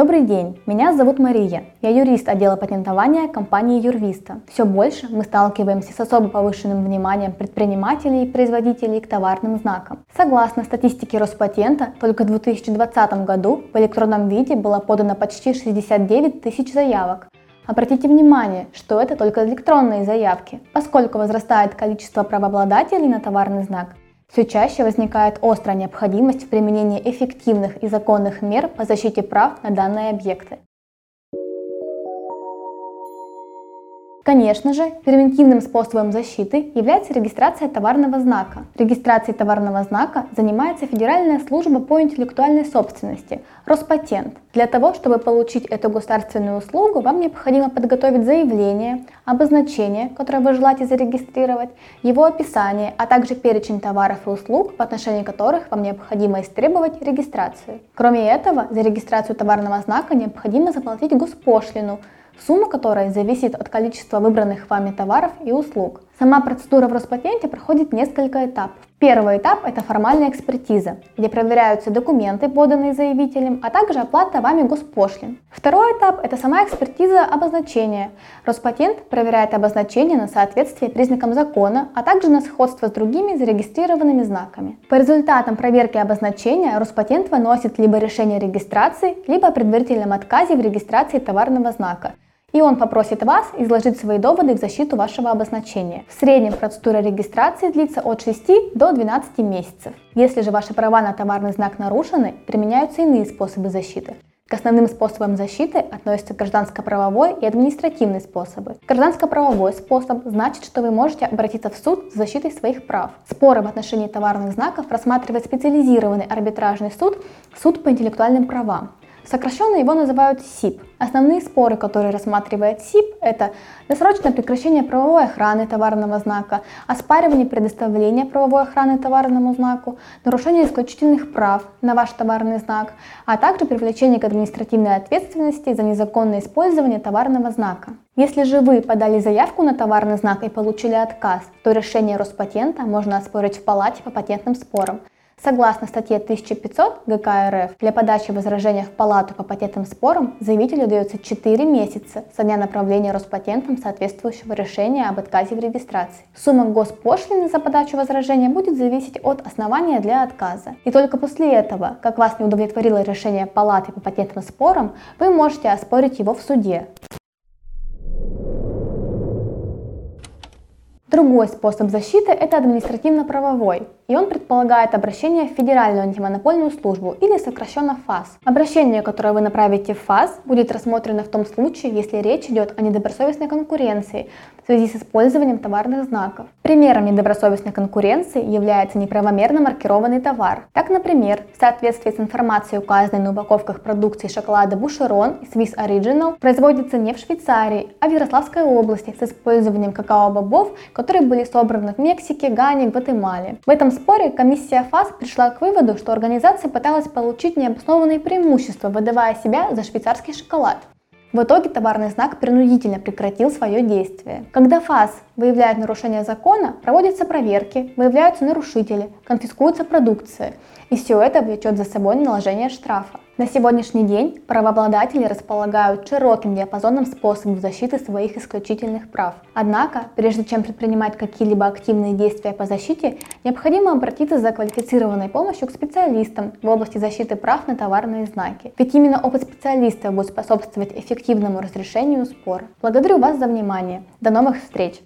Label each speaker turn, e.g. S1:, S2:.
S1: Добрый день, меня зовут Мария. Я юрист отдела патентования компании Юрвиста. Все больше мы сталкиваемся с особо повышенным вниманием предпринимателей и производителей к товарным знакам. Согласно статистике Роспатента, только в 2020 году в электронном виде было подано почти 69 тысяч заявок. Обратите внимание, что это только электронные заявки, поскольку возрастает количество правообладателей на товарный знак, все чаще возникает острая необходимость в применении эффективных и законных мер по защите прав на данные объекты. Конечно же, превентивным способом защиты является регистрация товарного знака. Регистрацией товарного знака занимается Федеральная служба по интеллектуальной собственности, Роспатент. Для того, чтобы получить эту государственную услугу, вам необходимо подготовить заявление, обозначение, которое вы желаете зарегистрировать, его описание, а также перечень товаров и услуг, в отношении которых вам необходимо истребовать регистрацию. Кроме этого, за регистрацию товарного знака необходимо заплатить госпошлину – сумма которой зависит от количества выбранных вами товаров и услуг. Сама процедура в Роспатенте проходит несколько этапов. Первый этап – это формальная экспертиза, где проверяются документы, поданные заявителем, а также оплата вами госпошлин. Второй этап – это сама экспертиза обозначения. Роспатент проверяет обозначение на соответствие признакам закона, а также на сходство с другими зарегистрированными знаками. По результатам проверки обозначения Роспатент выносит либо решение регистрации, либо о предварительном отказе в регистрации товарного знака – и он попросит вас изложить свои доводы в защиту вашего обозначения. В среднем процедура регистрации длится от 6 до 12 месяцев. Если же ваши права на товарный знак нарушены, применяются иные способы защиты. К основным способам защиты относятся гражданско-правовой и административный способы. Гражданско-правовой способ значит, что вы можете обратиться в суд с защитой своих прав. Споры в отношении товарных знаков рассматривает специализированный арбитражный суд, суд по интеллектуальным правам. Сокращенно его называют СИП. Основные споры, которые рассматривает СИП, это досрочное прекращение правовой охраны товарного знака, оспаривание предоставления правовой охраны товарному знаку, нарушение исключительных прав на ваш товарный знак, а также привлечение к административной ответственности за незаконное использование товарного знака. Если же вы подали заявку на товарный знак и получили отказ, то решение Роспатента можно оспорить в палате по патентным спорам. Согласно статье 1500 ГК РФ, для подачи возражения в палату по патентным спорам заявителю дается 4 месяца со дня направления Роспатентом соответствующего решения об отказе в регистрации. Сумма госпошлины за подачу возражения будет зависеть от основания для отказа. И только после этого, как вас не удовлетворило решение палаты по патентным спорам, вы можете оспорить его в суде. Другой способ защиты – это административно-правовой и он предполагает обращение в Федеральную антимонопольную службу или сокращенно ФАС. Обращение, которое вы направите в ФАС, будет рассмотрено в том случае, если речь идет о недобросовестной конкуренции в связи с использованием товарных знаков. Примером недобросовестной конкуренции является неправомерно маркированный товар. Так, например, в соответствии с информацией, указанной на упаковках продукции шоколада Бушерон и Swiss Original, производится не в Швейцарии, а в Ярославской области с использованием какао-бобов, которые были собраны в Мексике, Гане, Гватемале. В этом споре комиссия ФАС пришла к выводу, что организация пыталась получить необоснованные преимущества, выдавая себя за швейцарский шоколад. В итоге товарный знак принудительно прекратил свое действие. Когда ФАС выявляет нарушение закона, проводятся проверки, выявляются нарушители, конфискуется продукция. И все это влечет за собой наложение штрафа. На сегодняшний день правообладатели располагают широким диапазоном способов защиты своих исключительных прав. Однако, прежде чем предпринимать какие-либо активные действия по защите, необходимо обратиться за квалифицированной помощью к специалистам в области защиты прав на товарные знаки. Ведь именно опыт специалиста будет способствовать эффективному разрешению спора. Благодарю вас за внимание. До новых встреч!